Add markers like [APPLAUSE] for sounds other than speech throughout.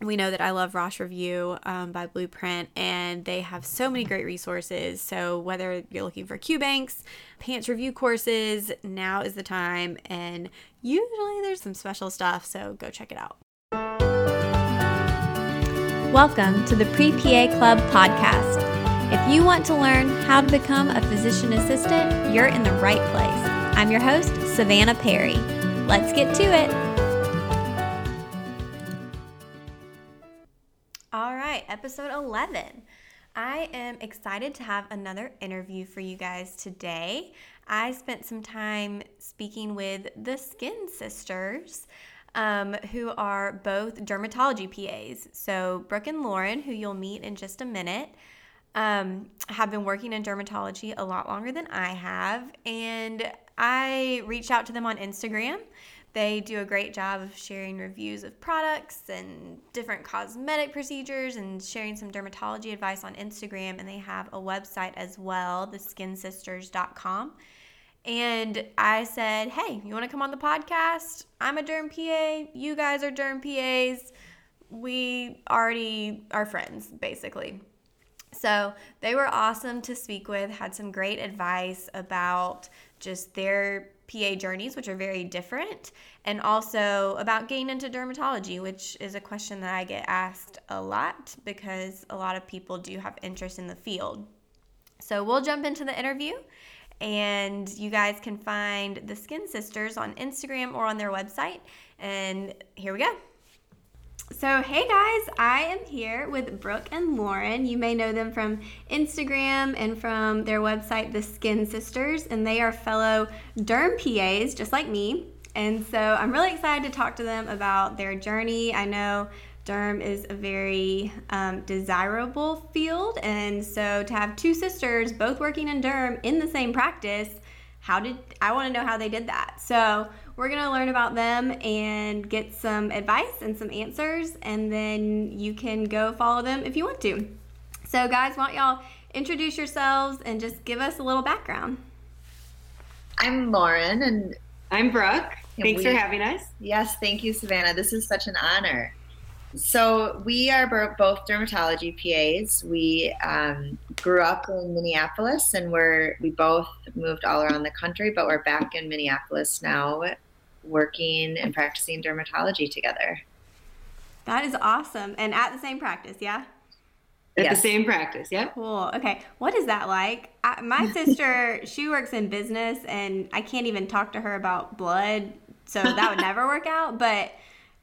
we know that I love Rosh Review um, by Blueprint, and they have so many great resources. So, whether you're looking for Q banks, PANCE review courses, now is the time. And usually there's some special stuff, so go check it out. Welcome to the Pre PA Club podcast. If you want to learn how to become a physician assistant, you're in the right place. I'm your host, Savannah Perry. Let's get to it. Right, episode 11. I am excited to have another interview for you guys today. I spent some time speaking with the Skin Sisters, um, who are both dermatology PAs. So, Brooke and Lauren, who you'll meet in just a minute, um, have been working in dermatology a lot longer than I have. And I reached out to them on Instagram they do a great job of sharing reviews of products and different cosmetic procedures and sharing some dermatology advice on Instagram. And they have a website as well, theskinsisters.com. And I said, hey, you want to come on the podcast? I'm a derm PA. You guys are derm PAs. We already are friends, basically. So they were awesome to speak with, had some great advice about just their PA journeys, which are very different, and also about getting into dermatology, which is a question that I get asked a lot because a lot of people do have interest in the field. So we'll jump into the interview, and you guys can find the Skin Sisters on Instagram or on their website. And here we go. So, hey guys, I am here with Brooke and Lauren. You may know them from Instagram and from their website, The Skin Sisters, and they are fellow derm PAs just like me. And so, I'm really excited to talk to them about their journey. I know derm is a very um, desirable field, and so to have two sisters both working in derm in the same practice, how did I want to know how they did that? So, we're going to learn about them and get some advice and some answers, and then you can go follow them if you want to. So, guys, why don't y'all introduce yourselves and just give us a little background? I'm Lauren, and I'm Brooke. Thanks we, for having us. Yes, thank you, Savannah. This is such an honor. So we are both dermatology PAs. We um, grew up in Minneapolis, and we're we both moved all around the country, but we're back in Minneapolis now working and practicing dermatology together. That is awesome. And at the same practice, yeah? At yes. the same practice, yeah. Cool. Okay. What is that like? I, my [LAUGHS] sister, she works in business and I can't even talk to her about blood. So that would never work out. But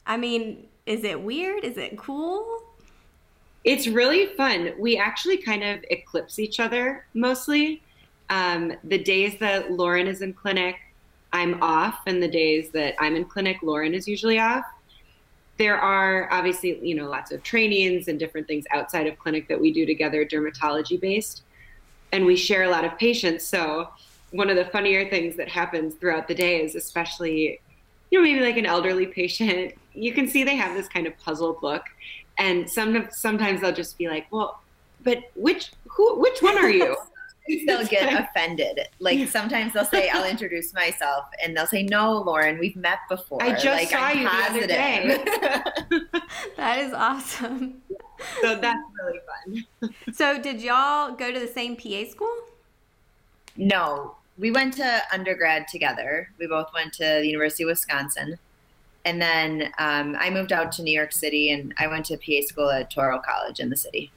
I mean, is it weird? Is it cool? It's really fun. We actually kind of eclipse each other mostly. Um, the days that Lauren is in clinic, I'm off, and the days that I'm in clinic, Lauren is usually off. There are obviously, you know, lots of trainings and different things outside of clinic that we do together, dermatology based, and we share a lot of patients. So one of the funnier things that happens throughout the day is especially, you know, maybe like an elderly patient, [LAUGHS] you can see they have this kind of puzzled look. and some sometimes they'll just be like, well, but which who which one are you? [LAUGHS] they'll get [LAUGHS] offended. Like sometimes they'll say, "I'll introduce myself," and they'll say, "No, Lauren, we've met before." I just like, saw I'm you positive. the other day. that is awesome. So that's really fun. so, did y'all go to the same PA school? No, we went to undergrad together. We both went to the University of Wisconsin. And then um, I moved out to New York City and I went to PA school at Touro College in the city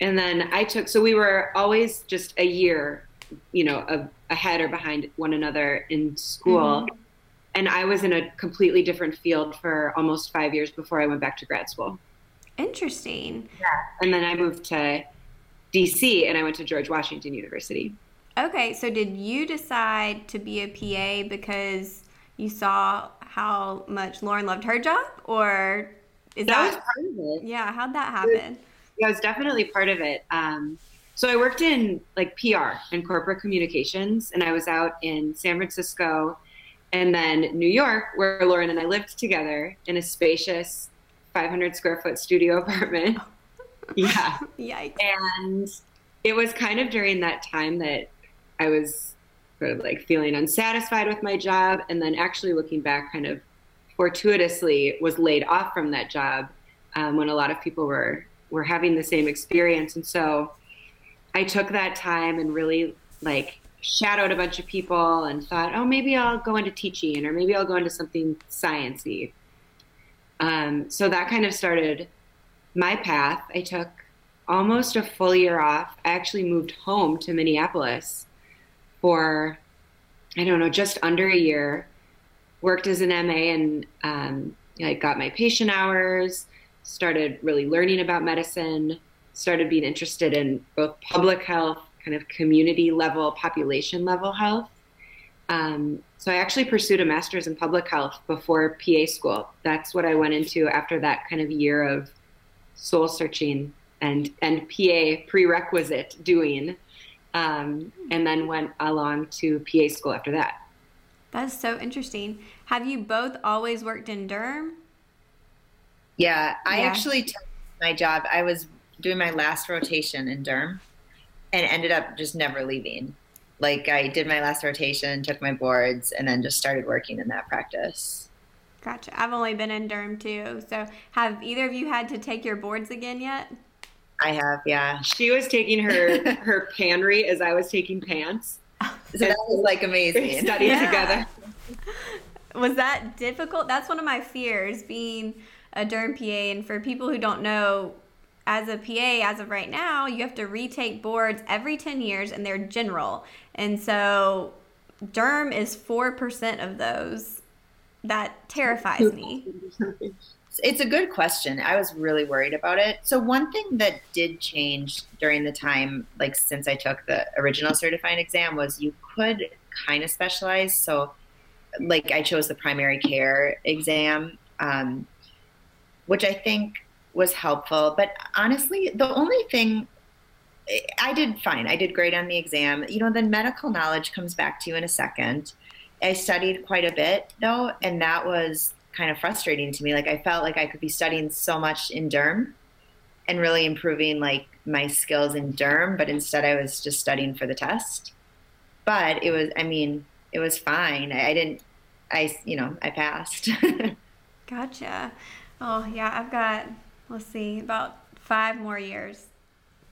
and then I took so we were always just a year, you know, a, ahead or behind one another in school. Mm-hmm. and I was in a completely different field for almost five years before I went back to grad school. Interesting. Yeah. And then I moved to DC and I went to George Washington University. Okay, so did you decide to be a PA because you saw how much Lauren loved her job, or is that, that, was part of it? Yeah, how'd that happen? Yeah, it was definitely part of it. Um, so I worked in like PR and corporate communications, and I was out in San Francisco and then New York, where Lauren and I lived together in a spacious 500 square foot studio [LAUGHS] apartment. [LAUGHS] yeah. Yikes. And it was kind of during that time that I was sort of like feeling unsatisfied with my job. And then actually looking back, kind of fortuitously was laid off from that job um, when a lot of people were, were having the same experience. And so I took that time and really like shadowed a bunch of people and thought, oh, maybe I'll go into teaching or maybe I'll go into something sciency. Um, so that kind of started my path. I took almost a full year off. I actually moved home to Minneapolis for, I don't know, just under a year. Worked as an MA and um, I got my patient hours, started really learning about medicine, started being interested in both public health kind of community level, population level health. Um, so I actually pursued a master's in public health before PA school. That's what I went into after that kind of year of soul searching and and PA prerequisite doing, um, and then went along to PA school after that. That's so interesting. Have you both always worked in derm? Yeah, I yeah. actually took my job. I was doing my last rotation in derm and ended up just never leaving. Like I did my last rotation, took my boards, and then just started working in that practice. Gotcha. I've only been in derm too. So have either of you had to take your boards again yet? I have, yeah. She was taking her [LAUGHS] her PANRE as I was taking PANCE. [LAUGHS] So that was like amazing. Studying yeah. together. [LAUGHS] Was that difficult? That's one of my fears being a derm PA. And for people who don't know, as a PA, as of right now, you have to retake boards every 10 years and they're general. And so derm is 4% of those. That terrifies me. It's a good question. I was really worried about it. So one thing that did change during the time, like since I took the original certifying exam, was you could kind of specialize. So, like I chose the primary care exam, um, which I think was helpful. But honestly, the only thing I did fine. I did great on the exam. You know, the medical knowledge comes back to you in a second. I studied quite a bit though, and that was kind of frustrating to me. Like I felt like I could be studying so much in derm and really improving like my skills in derm, but instead I was just studying for the test. But it was, I mean, it was fine. I, I didn't, I, you know, I passed. [LAUGHS] gotcha. Oh yeah, I've got let's see, about five more years.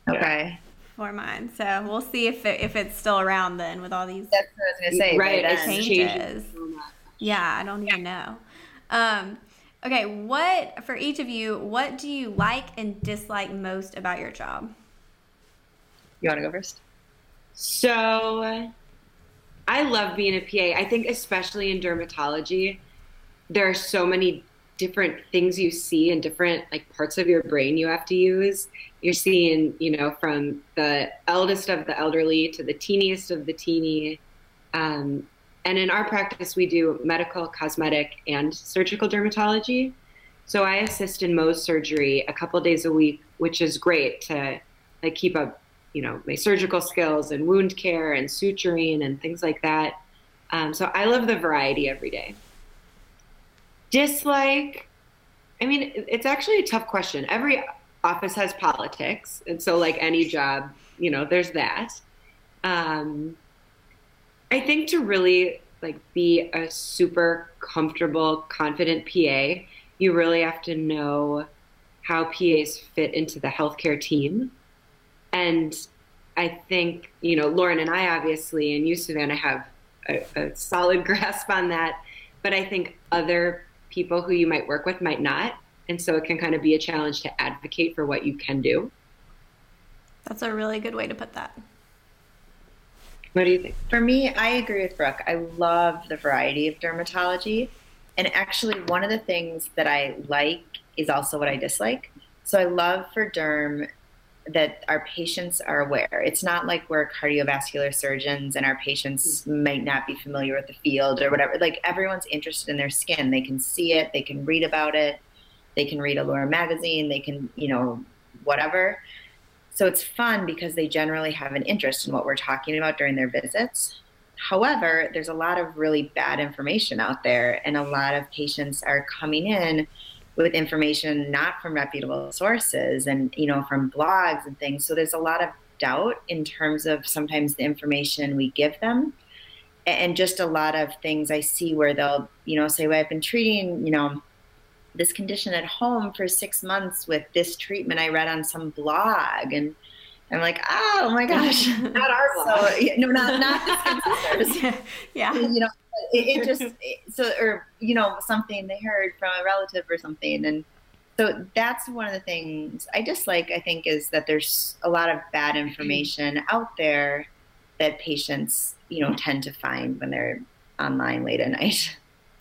Okay. For mine, so we'll see if it, if it's still around then with all these. That's what I was gonna say. Right, it changes. Yeah, I don't even know. Um, okay, what for each of you? What do you like and dislike most about your job? You want to go first? So, I love being a PA. I think especially in dermatology, there are so many different things you see and different like parts of your brain you have to use you're seeing you know from the eldest of the elderly to the teeniest of the teeny um, and in our practice we do medical cosmetic and surgical dermatology so i assist in mohs surgery a couple days a week which is great to like keep up you know my surgical skills and wound care and suturing and things like that um, so i love the variety every day Dislike, I mean, it's actually a tough question. Every office has politics. And so, like any job, you know, there's that. Um, I think to really like be a super comfortable, confident PA, you really have to know how PAs fit into the healthcare team. And I think, you know, Lauren and I obviously, and you, Savannah, have a, a solid [LAUGHS] grasp on that. But I think other people who you might work with might not. And so it can kind of be a challenge to advocate for what you can do. That's a really good way to put that. What do you think? For me, I agree with Brooke. I love the variety of dermatology. And actually, one of the things that I like is also what I dislike. So I love for derm that our patients are aware. It's not like we're cardiovascular surgeons and our patients mm-hmm. might not be familiar with the field or whatever. Like everyone's interested in their skin. They can see it, they can read about it, they can read Allure magazine, they can, you know, whatever. So it's fun because they generally have an interest in what we're talking about during their visits. However, there's a lot of really bad information out there, and a lot of patients are coming in with information not from reputable sources and you know from blogs and things. So there's a lot of doubt in terms of sometimes the information we give them and just a lot of things I see where they'll, you know, say, well, I've been treating, you know, this condition at home for six months with this treatment I read on some blog. And I'm like, oh my gosh, [LAUGHS] not our blog. So, no, not, not [LAUGHS] the sisters. yeah. You know, it, it just, it, so, or, you know, something they heard from a relative or something. And so that's one of the things I dislike, I think, is that there's a lot of bad mm-hmm. information out there that patients, you know, tend to find when they're online late at night.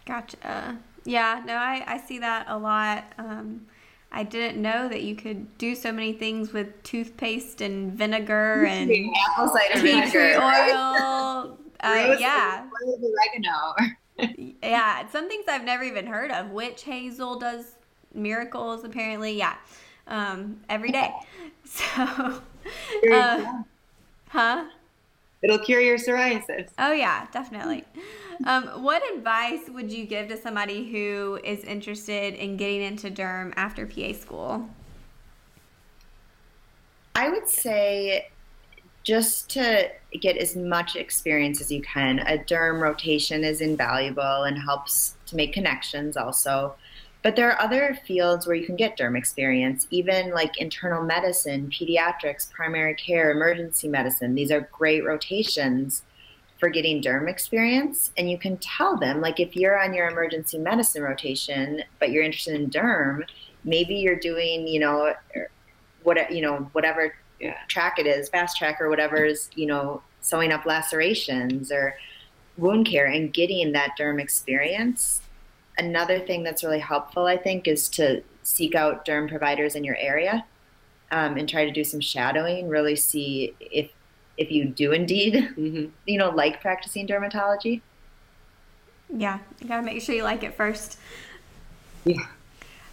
Gotcha. Yeah, no, I, I see that a lot. Um, I didn't know that you could do so many things with toothpaste and vinegar [LAUGHS] and apple cider tea vinegar. tree oil. [LAUGHS] Uh, yeah, oregano. [LAUGHS] yeah. Some things I've never even heard of. Witch hazel does miracles, apparently. Yeah, um, every day. So, uh, huh? It'll cure your psoriasis. Oh yeah, definitely. Um, what advice would you give to somebody who is interested in getting into derm after PA school? I would say just to get as much experience as you can. A derm rotation is invaluable and helps to make connections also. But there are other fields where you can get derm experience, even like internal medicine, pediatrics, primary care, emergency medicine. These are great rotations for getting derm experience. And you can tell them, like, if you're on your emergency medicine rotation, but you're interested in derm, maybe you're doing, you know, what, you know, whatever Yeah. track it is, fast track or whatever is, you know, sewing up lacerations or wound care and getting that derm experience. Another thing that's really helpful, I think, is to seek out derm providers in your area um, and try to do some shadowing. Really see if if you do indeed, hmm [LAUGHS] you know, like practicing dermatology. Yeah, you gotta make sure you like it first. Yeah.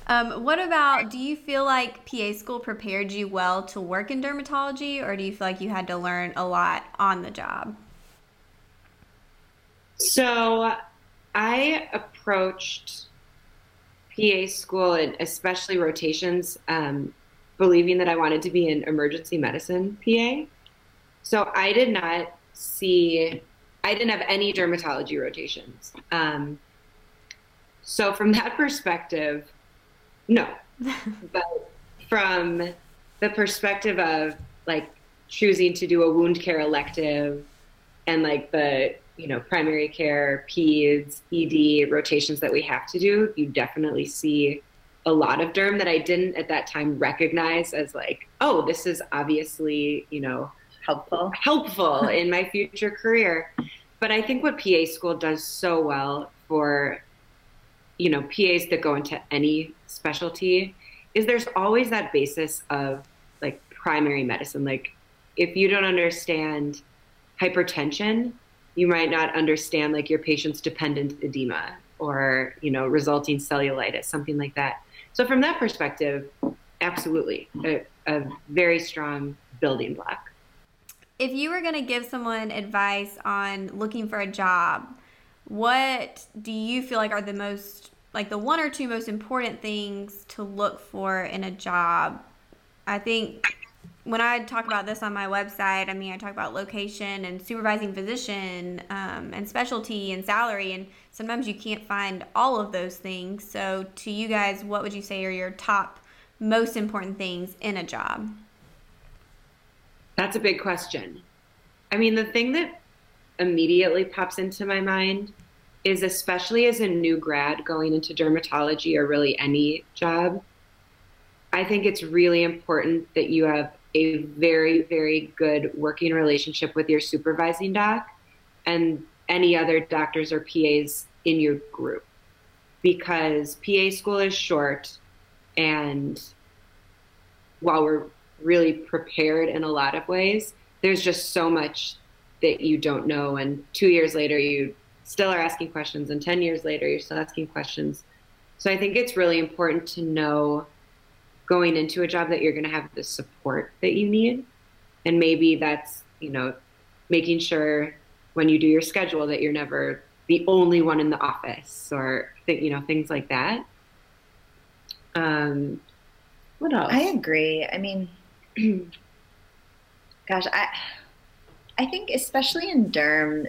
Um, what about, do you feel like PA school prepared you well to work in dermatology, or do you feel like you had to learn a lot on the job? So I approached PA school and especially rotations, um, believing that I wanted to be an emergency medicine PA. So I did not see, I didn't have any dermatology rotations. Um, so from that perspective, no. [LAUGHS] but from the perspective of like choosing to do a wound care elective and like the you know primary care peds ed rotations that we have to do you definitely see a lot of derm that i didn't at that time recognize as like oh this is obviously you know Helpful. helpful in my future career. But I think what PA school does so well for you know PAs that go into any specialty is there's always that basis of like primary medicine. Like if you don't understand hypertension, you might not understand like your patient's dependent edema or you know resulting cellulitis, something like that. So from that perspective, absolutely a, a very strong building block. If you were going to give someone advice on looking for a job, what do you feel like are the most, like the one or two most important things to look for in a job? I think when I talk about this on my website, I mean, I talk about location and supervising physician um, and specialty and salary, and sometimes you can't find all of those things. So, to you guys, what would you say are your top most important things in a job? That's a big question. I mean, the thing that immediately pops into my mind is especially as a new grad going into dermatology or really any job, I think it's really important that you have a very, very good working relationship with your supervising doc and any other doctors or PAs in your group because PA school is short and while we're really prepared in a lot of ways, there's just so much that you don't know. And two years later, you still are asking questions, and 10 years later, you're still asking questions. So I think it's really important to know going into a job that you're going to have the support that you need. And maybe that's, you know, making sure when you do your schedule that you're never the only one in the office or, you know, things like that. Um, what else? I agree. I mean, [CLEARS THROAT] gosh, I I think especially in derm,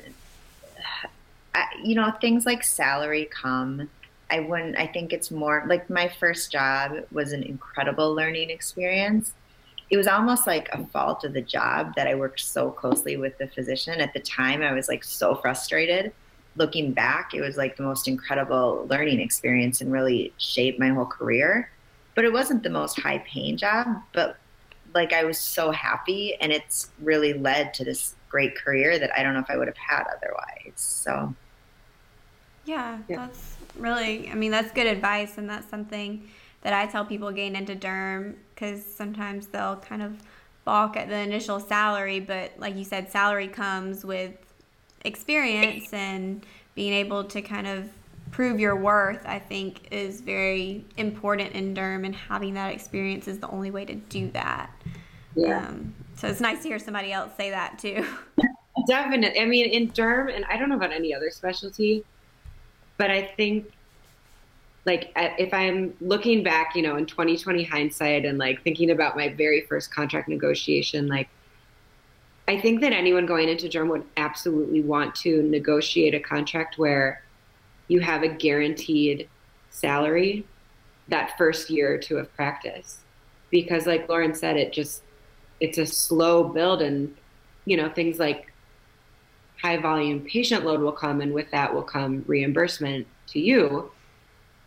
I, you know, things like salary come. I wouldn't. I think it's more like my first job was an incredible learning experience. It was almost like a fault of the job that I worked so closely with the physician. At the time, I was like so frustrated. Looking back, it was like the most incredible learning experience and really shaped my whole career. But it wasn't the most high paying job. But like I was so happy, and it's really led to this great career that I don't know if I would have had otherwise. So, yeah, yeah. that's really, I mean, that's good advice, and that's something that I tell people getting into derm because sometimes they'll kind of balk at the initial salary, but like you said, salary comes with experience and being able to kind of prove your worth, I think, is very important in derm, and having that experience is the only way to do that. Yeah. Um, so it's nice to hear somebody else say that too. [LAUGHS] Definitely. I mean, in derm, and I don't know about any other specialty, but I think like if I'm looking back, you know, in 2020 hindsight and like thinking about my very first contract negotiation, like I think that anyone going into derm would absolutely want to negotiate a contract where you have a guaranteed salary that first year or two of practice. Because like lauren said it just it's a slow build and you know things like high volume patient load will come and with that will come reimbursement to you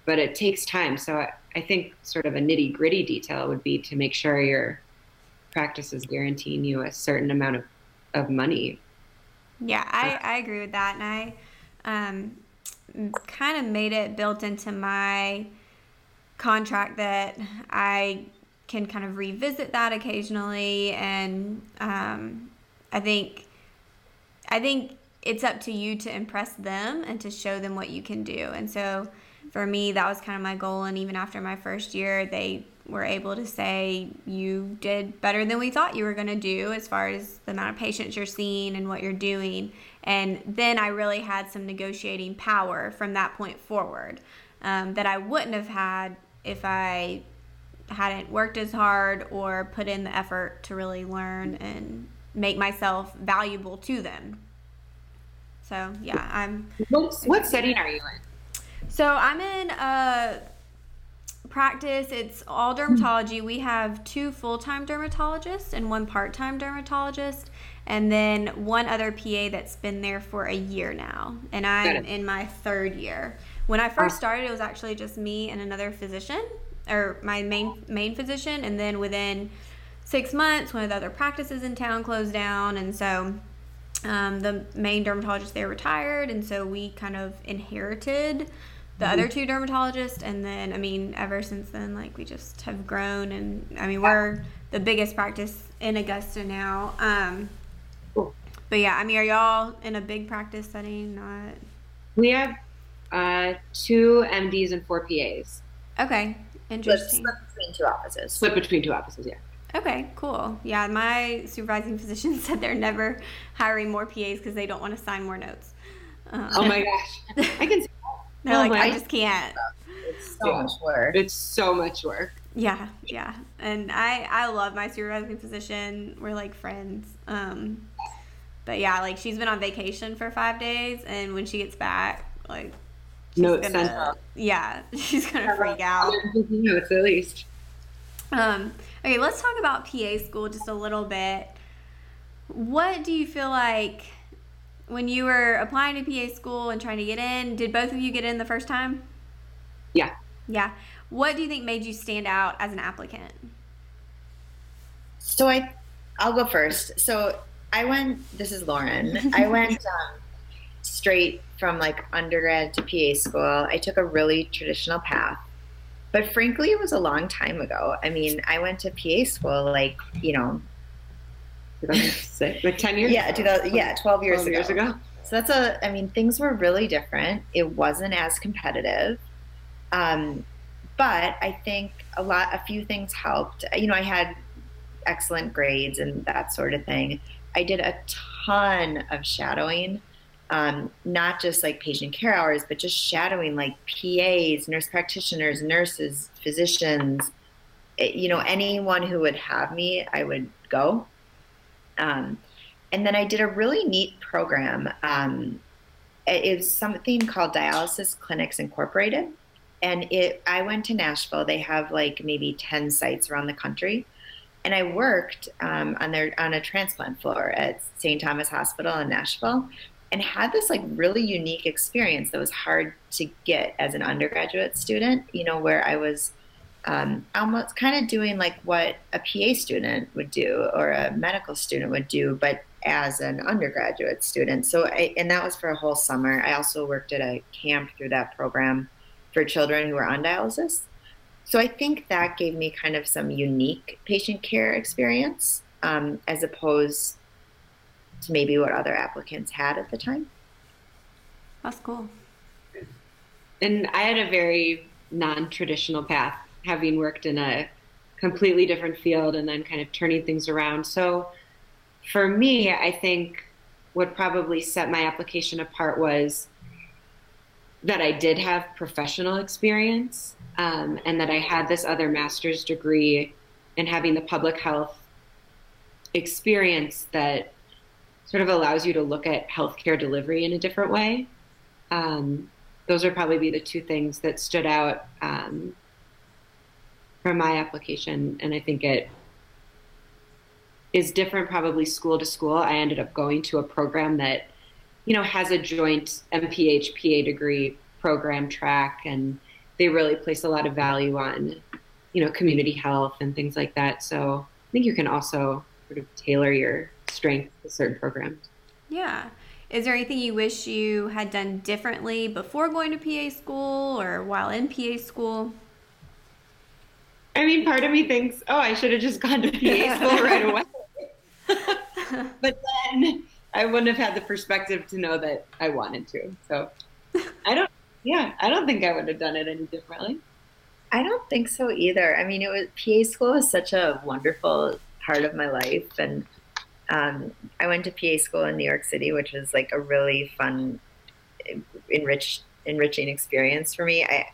but it takes time. So i, I think sort of a nitty gritty detail would be to make sure your practice is guaranteeing you a certain amount of, of money. Yeah I, I agree with that. And i um, kind of made it built into my contract that I can kind of revisit that occasionally, and um, I think I think it's up to you to impress them and to show them what you can do. And so for me, that was kind of my goal. And even after my first year, they were able to say you did better than we thought you were going to do as far as the amount of patients you're seeing and what you're doing. And then I really had some negotiating power from that point forward um, that I wouldn't have had if I hadn't worked as hard or put in the effort to really learn and make myself valuable to them. So yeah, I'm. What, what setting are you in? So I'm in a practice. It's all dermatology. We have two full time dermatologists and one part time dermatologist, and then one other PA that's been there for a year now, and I'm in my third year. When I first started, it was actually just me and another physician, or my main main physician, and then within six months, one of the other practices in town closed down, and so um, the main dermatologist there retired, and so we kind of inherited the mm-hmm. other two dermatologists, and then I mean, ever since then, like we just have grown, and I mean, we're the biggest practice in Augusta now. Um, but yeah, I mean, are y'all in a big practice setting? Not. We have uh, two MDs and four PAs. Okay, interesting. Split between two offices. Split between two offices, yeah. Okay, cool. Yeah, my supervising [LAUGHS] physician said they're never hiring more PAs because they don't want to sign more notes. Um, oh my gosh, I can. [LAUGHS] They're oh like, I just can't. It's so yeah. much work. It's so much work. Yeah, yeah, and I I love my supervising physician. We're like friends. Um, but yeah, like she's been on vacation for five days, and when she gets back, like she's no, gonna, [LAUGHS] yeah, she's gonna freak out. Notes at least. Um. Okay, let's talk about PA school just a little bit. What do you feel like when you were applying to PA school and trying to get in? Did both of you get in the first time? Yeah. Yeah. What do you think made you stand out as an applicant? So I, I'll go first. So I went. This is Lauren. I [LAUGHS] went um, straight from like undergrad to PA school. I took a really traditional path, but frankly, it was a long time ago. I mean, I went to PA school like you know, like ten years. Yeah, 2000, yeah, twelve years 12 ago. years ago. So that's a. I mean, things were really different. It wasn't as competitive. Um, but I think a lot, a few things helped. You know, I had excellent grades and that sort of thing. I did a ton of shadowing, um, not just like patient care hours, but just shadowing like PAs, nurse practitioners, nurses, physicians. You know, anyone who would have me, I would go. Um, and then I did a really neat program. Um, it, was something called Dialysis Clinics Incorporated. And it i went to nashville. They have like maybe 10 sites around the country. And i worked um, on their on a transplant floor at st thomas hospital in nashville and had this like really unique experience that was hard to get as an undergraduate student you know where i was um, almost kind of doing like what a pa student would do or a medical student would do but as an undergraduate student so I, and that was for a whole summer i also worked at a camp through that program for children who were on dialysis. So I think that gave me kind of some unique patient care experience um, as opposed to maybe what other applicants had at the time. That's cool. And I had a very non traditional path, having worked in a completely different field and then kind of turning things around. So for me, I think what probably set my application apart was that I did have professional experience um, and that I had this other master's degree and having the public health experience that sort of allows you to look at healthcare delivery in a different way. Um, those would probably be the two things that stood out um, from my application, and I think it is different probably school to school. I ended up going to a program that you know, has a joint MPH PA degree program track, and they really place a lot of value on, you know, community health and things like that. So I think you can also sort of tailor your strength to certain programs. Yeah. Is there anything you wish you had done differently before going to PA school or while in PA school? I mean, part of me thinks, oh, I should have just gone to PA school [LAUGHS] right away. but then I wouldn't have had the perspective to know that I wanted to. So I don't, yeah, I don't think I would have done it any differently. I don't think so either. I mean, it was PA school was such a wonderful part of my life, and um, I went to PA school in New York City, which was like a really fun, enriched, enriching experience for me. I,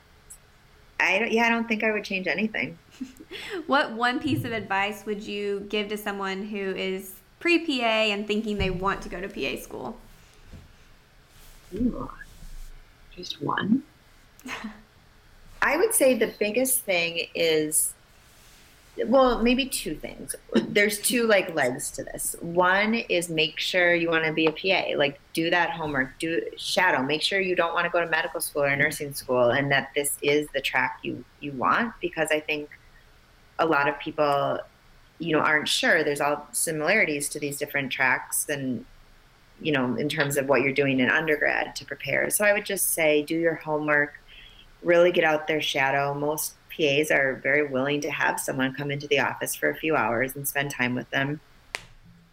I don't, yeah, I don't think I would change anything. [LAUGHS] what one piece of advice would you give to someone who is pre PA and thinking they want to go to PA school? Ooh, just one. [LAUGHS] I would say the biggest thing is well, maybe two things. There's two like legs to this. One is make sure you want to be a PA, like do that homework, do shadow, make sure you don't want to go to medical school or nursing school and that this is the track you you want because I think a lot of people you know aren't sure. There's all similarities to these different tracks and you know in terms of what you're doing in undergrad to prepare. So i would just say do your homework really get out there shadow. Most pas are very willing to have someone come into the office for a few hours and spend time with them.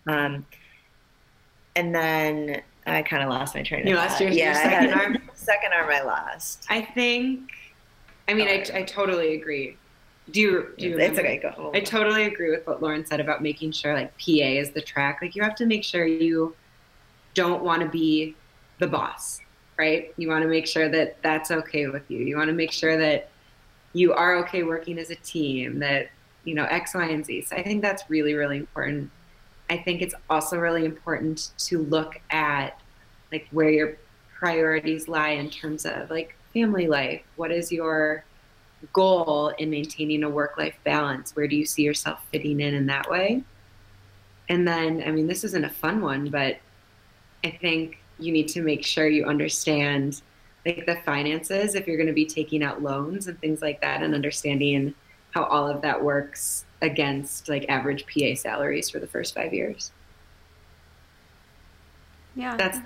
Um, and then i kind of lost my train you lost your, yeah your second arm? second arm i lost. I think i mean I, I totally agree do you do you it's remember? okay go I totally agree with what Lauren said about making sure like PA is the track. Like you have to make sure you don't want to be the boss, right? You want to make sure that that's okay with you. You want to make sure that you are okay working as a team, that you know X, Y, and Z. So I think that's really really important. I think it's also really important to look at like where your priorities lie in terms of like family life. What is your goal in maintaining a work life balance? Where do you see yourself fitting in in that way? And then, I mean, this isn't a fun one, but I think you need to make sure you understand like the finances if you're going to be taking out loans and things like that and understanding how all of that works against like average PA salaries for the first five years. Yeah. That's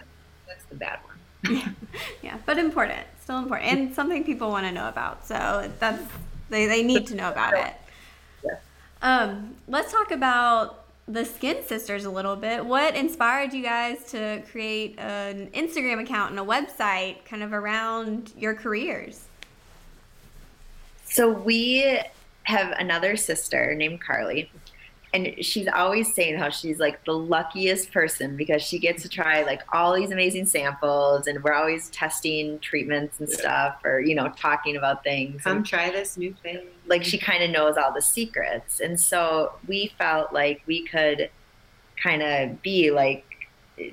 that's the bad one. Yeah, [LAUGHS] yeah, but important, still important, and something people want to know about. So that's they, they need to know about it. Yeah. Um, let's talk about the Skin Sisters a little bit. What inspired you guys to create an Instagram account and a website kind of around your careers? So we have another sister named Carly, and she's always saying how she's like the luckiest person because she gets to try like all these amazing samples, and we're always testing treatments and stuff, or you know, talking about things. Come And, try this new thing. like she kind of knows all the secrets, and so we felt like we could kind of be like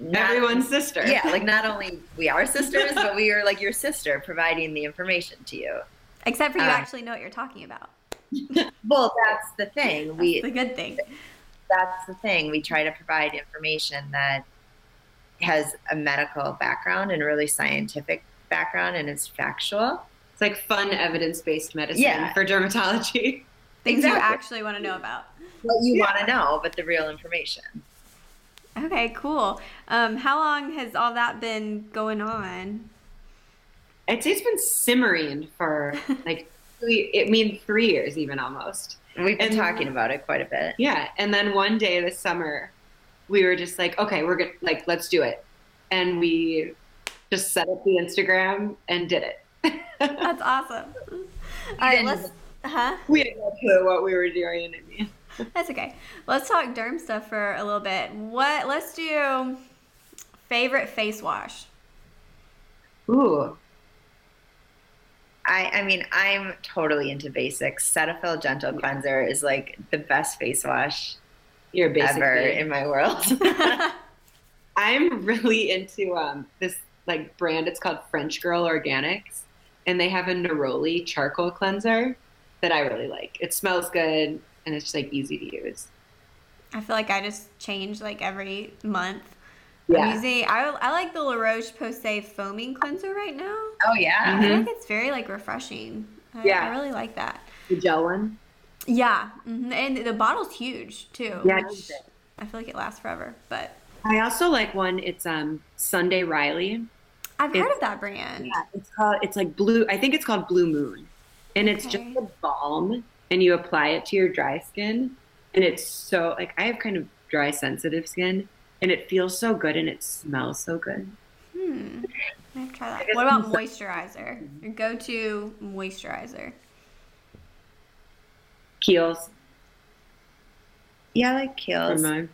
not- everyone's sister. Yeah, like not only we are sisters, [LAUGHS] but we are like your sister, providing the information to you. Except for you Uh, actually know what you're talking about. [LAUGHS] Well, that's the thing. We That's the good thing. that's the thing. We try to provide information that has a medical background and a really scientific background and is factual. It's like fun evidence based medicine Yeah. for dermatology. [LAUGHS] Things you actually want to know about. What you Yeah. want to know, but the real information. Okay, cool. Um, how long has all that been going on? I'd say it's been simmering for [LAUGHS] like three, I mean three years even almost. We've been And- talking about it quite a bit. Yeah, and then one day this summer, we were just like, okay, we're good. Like, let's do it, and we just set up the Instagram and did it. [LAUGHS] That's awesome. All right, didn't- let's. Huh? we had no clue what we were doing. I mean, [LAUGHS] That's okay. Let's talk derm stuff for a little bit. What? Let's do favorite face wash. ooh, I, I mean, I'm totally into basics. Cetaphil Gentle Cleanser is like the best face wash you're basically. ever in my world. [LAUGHS] [LAUGHS] I'm really into um, this like brand. It's called French Girl Organics, and they have a neroli charcoal cleanser that I really like. It smells good and it's just like easy to use. I feel like I just change like every month. Yeah. I'm using. I, I like the La Roche Posay foaming cleanser right now. oh yeah. I think it's very like refreshing. I, Yeah. I really like that. The gel one. Yeah, hmm and the bottle's huge too. Yeah, which. I feel like it lasts forever. But I also like one. It's um Sunday Riley. I've heard of that brand. Yeah, it's called. It's like blue. I think it's called Blue Moon, and it's Okay. just a balm, and you apply it to your dry skin, and it's so like I have kind of dry sensitive skin, and it feels so good, and it smells so good. Hmm. I have to try that. What about moisturizer? Your go-to moisturizer. Kiehl's Yeah, I like for Kiehl's. mine.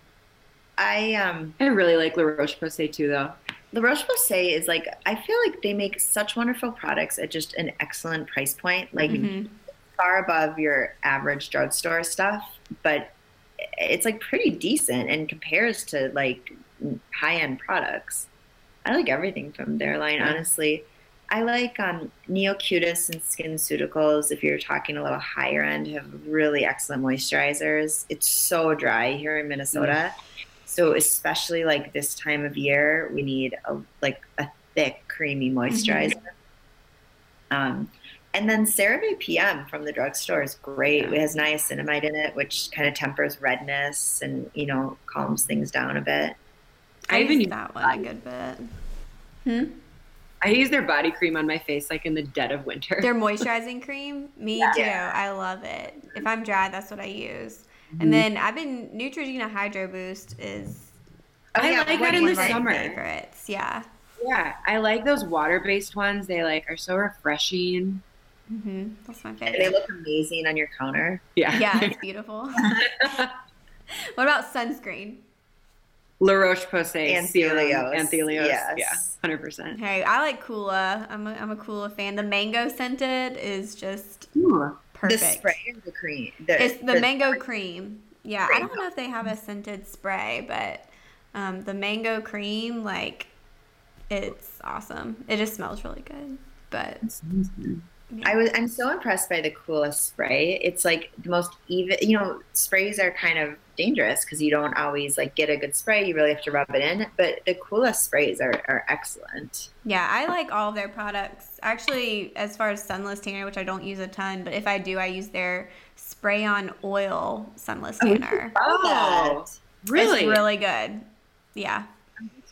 I um I really like La Roche Posay too, though. La Roche Posay is like I feel like they make such wonderful products at just an excellent price point, like Mhm. far above your average drugstore stuff, but it's like pretty decent and compares to like high end products. I like everything from their line, Yeah. honestly. I like um, Neocutis and SkinCeuticals. If you're talking a little higher end, have really excellent moisturizers. It's so dry here in Minnesota, so especially like this time of year, we need a like a thick, creamy moisturizer. Um, and then CeraVe PM from the drugstore is great. Yeah. It has niacinamide in it, which kind of tempers redness and you know calms things down a bit. I, I even use use that one a good bit. Hmm? I use their body cream on my face like in the dead of winter. Their [LAUGHS] moisturizing cream, me too. I love it. If I'm dry, that's what I use. Mm-hmm. And then I've been Neutrogena Hydro Boost is I like that in the summer. favorites. Yeah. yeah, I like those water-based ones. They like are so refreshing. Hmm That's my And they look amazing on your counter. Yeah. Yeah, it's [LAUGHS] beautiful. [LAUGHS] what about sunscreen? La Roche Posay, Anthelios, Anthelios, yes. yeah, hundred percent. Hey, I like Coola. I'm a, I'm a Coola fan. The mango scented is just Ooh, perfect. The spray or the cream? The, It's the, mango cream. Yeah, I don't know if they have a scented spray, but um, the mango cream, like, it's awesome. It just smells really good. But I was I'm so impressed by the Coola's spray. It's like the most even. You know, sprays are kind of dangerous because you don't always like get a good spray. You really have to rub it in. But the Coola sprays are, are excellent. yeah, I like all of their products Actually, as far as sunless tanner, which I don't use a ton, but if I do, I use their spray on oil sunless oh, tanner. Oh, really? It's really good. Yeah.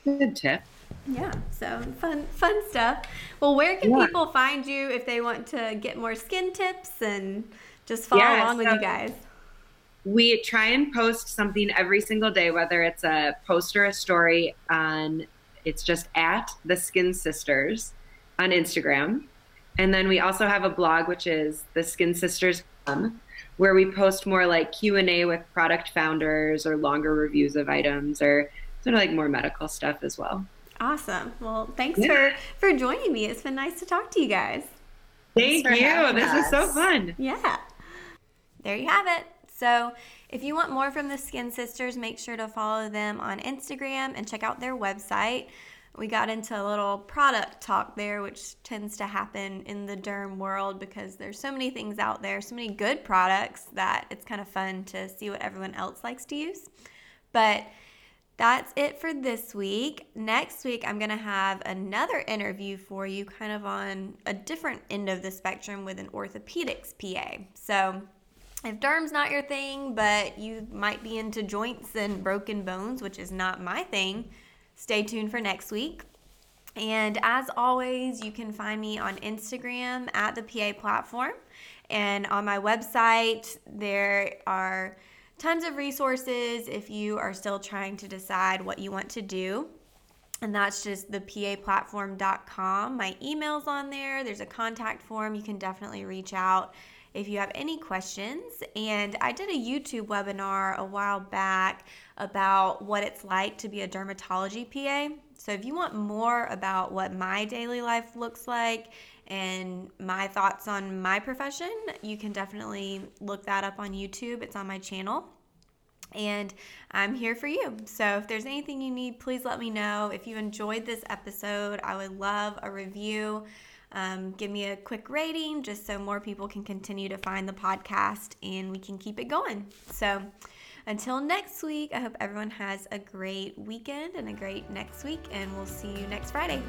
Good tip. Yeah. So fun, fun stuff. Well, where can Yeah. people find you if they want to get more skin tips and just follow Yeah, along with you guys? We try and post something every single day, whether it's a post or a story on, it's just at the Skin Sisters on Instagram. And then we also have a blog, which is the Skin Sisters, where we post more like Q&A with product founders or longer reviews of items or sort of like more medical stuff as well. Awesome. Well, thanks Yeah. for for joining me. It's been nice to talk to you guys. Thank you. having This is so fun. Yeah. There you have it. So, if you want more from the Skin Sisters, make sure to follow them on Instagram and check out their website. We got into a little product talk there, which tends to happen in the derm world because there's so many things out there, so many good products that it's kind of fun to see what everyone else likes to use. But that's it for this week. Next week, I'm going to have another interview for you, kind of on a different end of the spectrum with an orthopedics PA. So, if derm's not your thing, but you might be into joints and broken bones, which is not my thing, stay tuned for next week. And as always, you can find me on Instagram at the PA platform. And on my website, there are tons of resources if you are still trying to decide what you want to do. And that's just the paplatform.com. My email's on there. There's a contact form. You can definitely reach out if you have any questions. And I did a YouTube webinar a while back about what it's like to be a dermatology PA. So if you want more about what my daily life looks like and my thoughts on my profession, you can definitely look that up on YouTube. It's on my channel and I'm here for you. So if there's anything you need, please let me know. If you enjoyed this episode, I would love a review. Um, give me a quick rating just so more people can continue to find the podcast and we can keep it going. So until next week, I hope everyone has a great weekend and a great next week, and we'll see you next Friday.